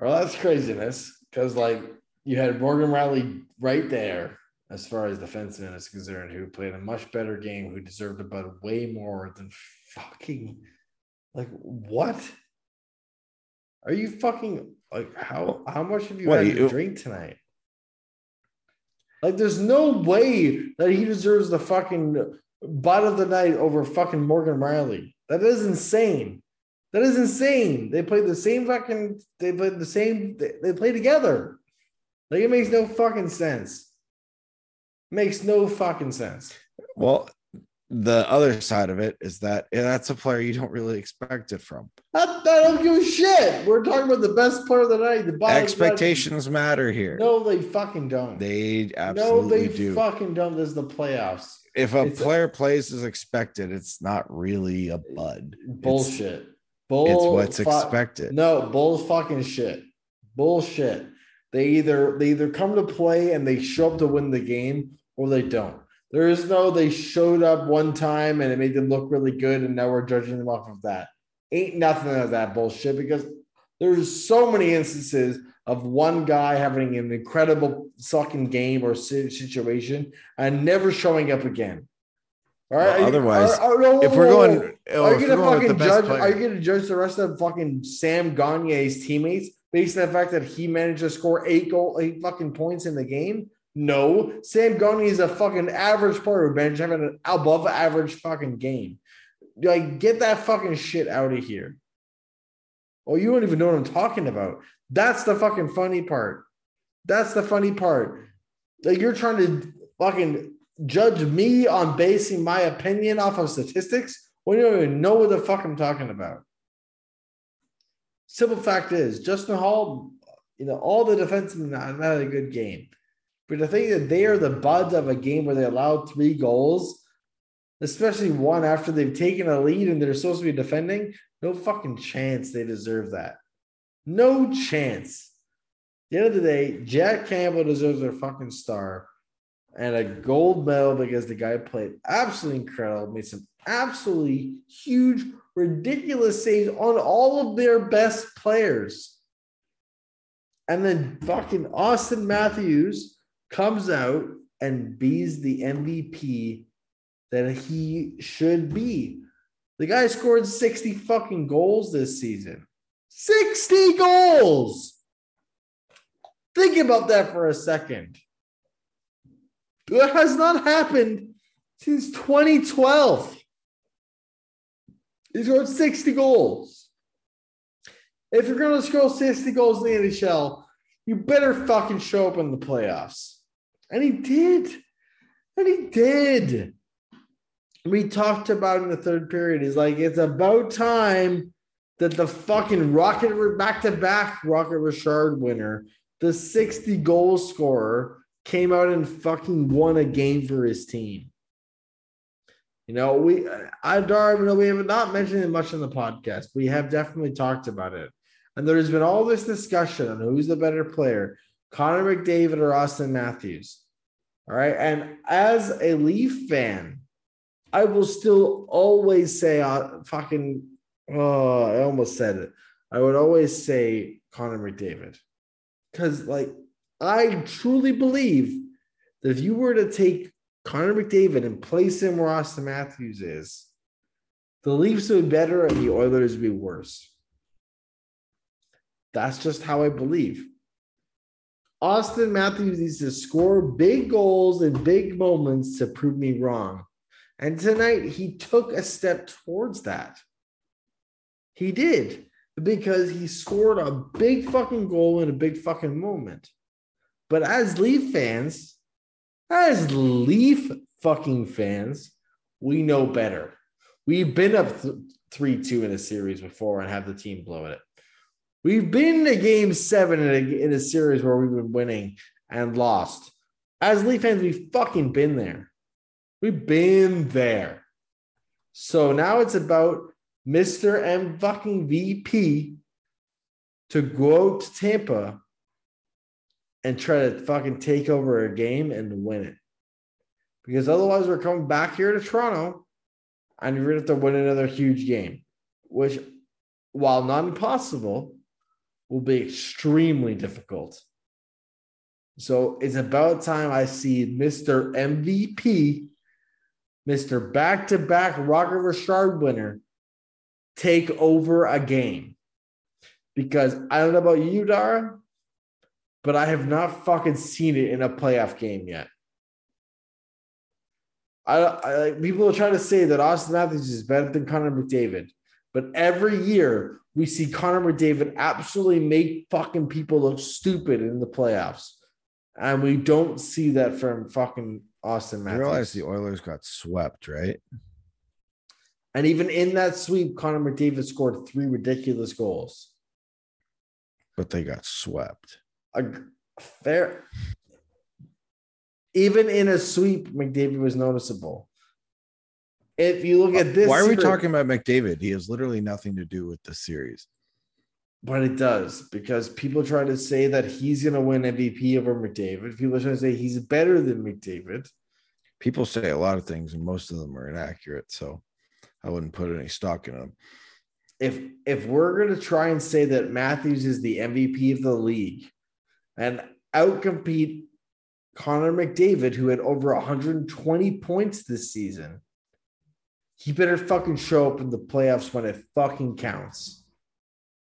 Well, that's craziness because like you had Morgan Rielly right there, as far as defenseman is concerned, who played a much better game, who deserved about way more than fucking like what? Are you fucking like how how much have you What, had to you- drink tonight? Like, there's no way that he deserves the fucking butt of the night over fucking Morgan Rielly. That is insane. That is insane. They played the same fucking. They played the same. They, they play together. Like it makes no fucking sense. Makes no fucking sense. Well, the other side of it is that yeah, that's a player you don't really expect it from. I, I don't give a shit. We're talking about the best player of the night. The Expectations matter here. No, they fucking don't. They no, absolutely they do. fucking don't. This is the playoffs. if a it's a- player plays as expected, it's not really a bud. Bullshit. Bull. It's what's fu- expected. No, bull fucking shit. Bullshit. They either they either come to play and they show up to win the game, or they don't. There is no they showed up one time and it made them look really good, and now we're judging them off of that. Ain't nothing of that bullshit because there's so many instances of one guy having an incredible sucking game or situation and never showing up again. All right. Well, otherwise, are- are- if we're going, oh, Are you gonna going fucking judge? Are you gonna judge the rest of fucking Sam Gagner's teammates based on the fact that he managed to score eight goal, eight fucking points in the game? No, Sam Gagner is a fucking average player who managed having an above average fucking game. Like, get that fucking shit out of here. Oh, you don't even know what I'm talking about. That's the fucking funny part. That's the funny part. Like you're trying to fucking judge me on basing my opinion off of statistics when you don't even know what the fuck I'm talking about. Simple fact is, Justin Holl, you know, all the defensemen had a good game. But to think that they are the buds of a game where they allowed three goals, especially one after they've taken a lead and they're supposed to be defending, no fucking chance they deserve that. No chance. At the end of the day, Jack Campbell deserves a fucking star and a gold medal because the guy played absolutely incredible, made some absolutely huge, ridiculous saves on all of their best players. And then fucking Auston Matthews comes out and bees the MVP that he should be. The guy scored 60 fucking goals this season. 60 goals. Think about that for a second. That has not happened since 2012. He scored 60 goals. If you're going to score 60 goals in the NHL, you better fucking show up in the playoffs. And he did. And he did. We talked about in the third period. He's like, it's about time that the fucking Rocket back to back Rocket Richard winner, the 60 goal scorer, came out and fucking won a game for his team. You know, we I Darwin, we have not mentioned it much in the podcast. We have definitely talked about it. And there's been all this discussion on who's the better player, Connor McDavid or Auston Matthews. All right. And as a Leaf fan, I will still always say uh, fucking oh, I almost said it. I would always say Connor McDavid. Because like I truly believe that if you were to take Connor McDavid and place him where Auston Matthews is, the Leafs would be better and the Oilers would be worse. That's just how I believe. Auston Matthews needs to score big goals in big moments to prove me wrong. And tonight he took a step towards that. He did because he scored a big fucking goal in a big fucking moment. But as Leaf fans, as Leaf fucking fans, we know better. We've been up 3 2 in a series before and have the team blow it. We've been to game seven in a, in a series where we've been winning and lost. As Leaf fans, we've fucking been there. We've been there. So now it's about Mr. M fucking VP to go to Tampa and try to fucking take over a game and win it. Because otherwise, we're coming back here to Toronto and you're going to have to win another huge game, which, while not impossible, will be extremely difficult. So it's about time I see Mr. MVP, Mr. Back to Back Rocket Richard winner, take over a game. Because I don't know about you, Dara, but I have not fucking seen it in a playoff game yet. I, I people are trying to say that Auston Matthews is better than Connor McDavid, but every year we see Connor McDavid absolutely make fucking people look stupid in the playoffs, and we don't see that from fucking Auston I Matthews. realize the Oilers got swept, right? And even in that sweep, Connor McDavid scored three ridiculous goals. But they got swept. A fair. Even in a sweep, McDavid was noticeable. If you look at uh, this, Why are we series- talking about McDavid? He has literally nothing to do with the series. But it does because people try to say that he's going to win MVP over McDavid. People are trying to say he's better than McDavid. People say a lot of things, and most of them are inaccurate. So I wouldn't put any stock in them. If if we're going to try and say that Matthews is the MVP of the league and outcompete Connor McDavid, who had over 120 points this season, he better fucking show up in the playoffs when it fucking counts.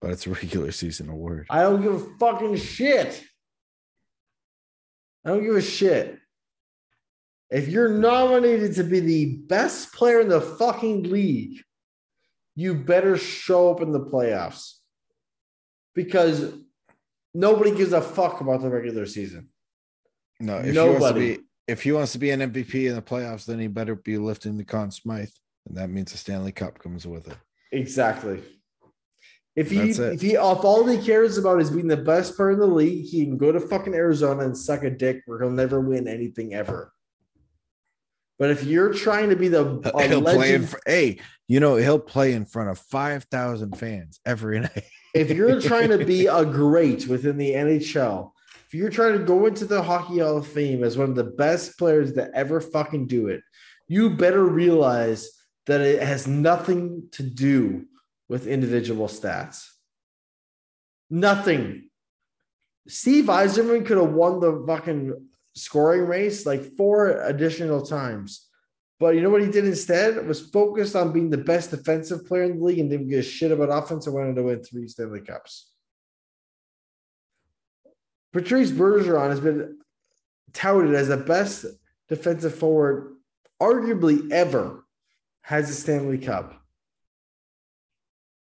But it's a regular season award. I don't give a fucking shit. I don't give a shit. If you're nominated to be the best player in the fucking league, you better show up in the playoffs because nobody gives a fuck about the regular season. No, if he wants to Nobody. be if he wants to be an MVP in the playoffs, then he better be lifting the Conn Smythe, and that means the Stanley Cup comes with it. Exactly. If he if he if all he cares about is being the best player in the league, he can go to fucking Arizona and suck a dick where he'll never win anything ever. But if you're trying to be the a he'll play in. legend- Hey, you know he'll play in front of five thousand fans every *laughs* night. if you're trying to be a great within the NHL, if you're trying to go into the Hockey Hall of Fame as one of the best players that ever fucking do it, you better realize that it has nothing to do with individual stats. Nothing. Steve Yzerman could have won the fucking scoring race like four additional times. But you know what he did instead? Was focused on being the best defensive player in the league and didn't give a shit about offense and wanted to win three Stanley Cups. Patrice Bergeron has been touted as the best defensive forward, arguably ever, has a Stanley Cup.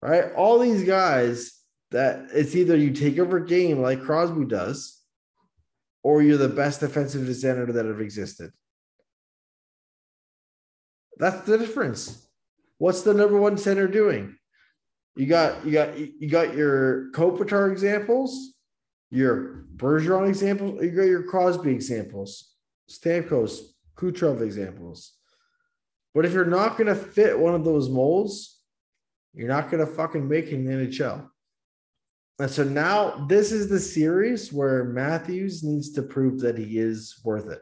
Right? All these guys that it's either you take over a game like Crosby does, or you're the best defensive center that have existed. That's the difference. What's the number one center doing? You got you got you got your Kopitar examples, your Bergeron examples, you got your Crosby examples, Stamkos, Kucherov examples. But if you're not going to fit one of those molds, you're not going to fucking make it in the NHL. And so now this is the series where Matthews needs to prove that he is worth it,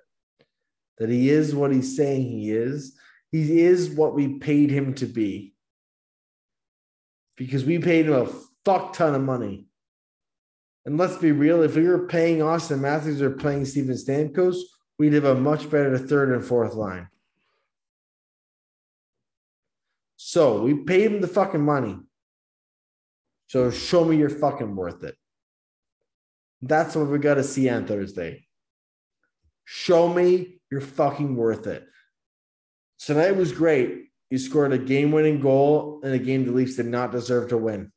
that he is what he's saying he is. He is what we paid him to be because we paid him a fuck ton of money. And let's be real, if we were paying Auston Matthews or playing Steven Stamkos, we'd have a much better third and fourth line. So we paid him the fucking money. So show me you're fucking worth it. That's what we got to see on Thursday. Show me you're fucking worth it. Tonight was great. You scored a game winning goal in a game the Leafs did not deserve to win.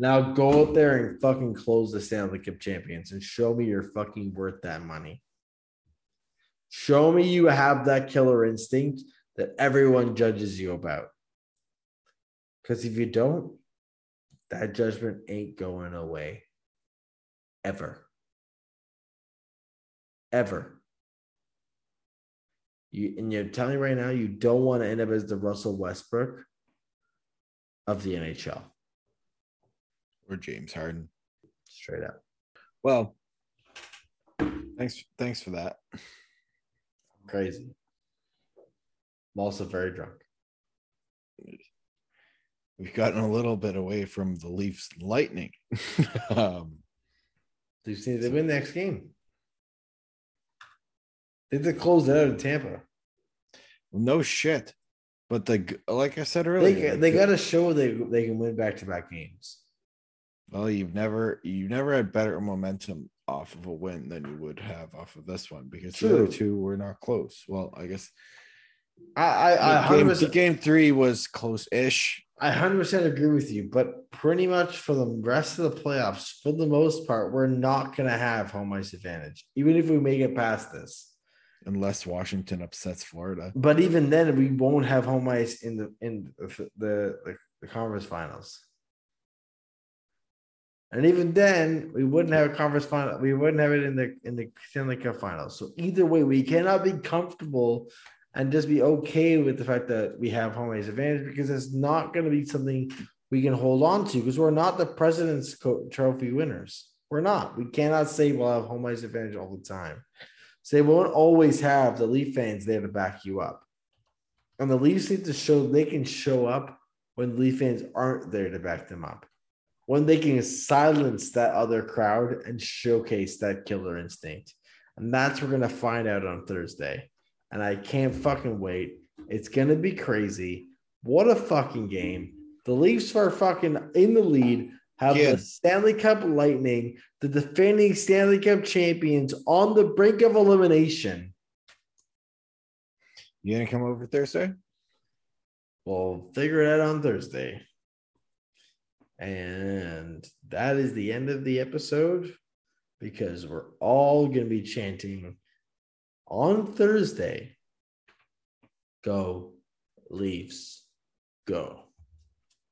Now go out there and fucking close the Stanley Cup champions and show me you're fucking worth that money. Show me you have that killer instinct that everyone judges you about. Because if you don't, that judgment ain't going away. Ever. Ever. You and you're telling me right now you don't want to end up as the Russell Westbrook of the NHL. Or James Harden. Straight up. Well, thanks. Thanks for that. Crazy. I'm also very drunk. We've gotten a little bit away from the Leafs Lightning. *laughs* um, They just need to win the next game. Did They close out in Tampa. No shit. But the like I said They earlier, they got to show they they can win back to back games. well, you've never you never had better momentum off of a win than you would have off of this one because the other two were not close. Well, I guess I I, I game, game three was close-ish. I hundred percent agree with you, but pretty much for the rest of the playoffs, for the most part, we're not gonna have home ice advantage, even if we make it past this. Unless Washington upsets Florida. But even then, we won't have home ice in the in the the, the, the conference finals. And even then, we wouldn't have a conference final. We wouldn't have it in the in the Stanley Cup finals. So either way, we cannot be comfortable and just be okay with the fact that we have home ice advantage because it's not going to be something we can hold on to because we're not the President's Trophy winners. We're not. We cannot say we'll have home ice advantage all the time. So they won't always have the Leaf fans there to back you up. And the Leafs need to show they can show up when Leaf fans aren't there to back them up. When they can silence that other crowd and showcase that killer instinct. And that's what we're gonna find out on Thursday. And I can't fucking wait. It's gonna be crazy. What a fucking game. The Leafs are fucking in the lead, have Yeah. the Stanley Cup Lightning, the defending Stanley Cup champions on the brink of elimination. You gonna come over Thursday? We'll figure it out on Thursday. And that is the end of the episode because we're all going to be chanting on Thursday Go, Leafs, go.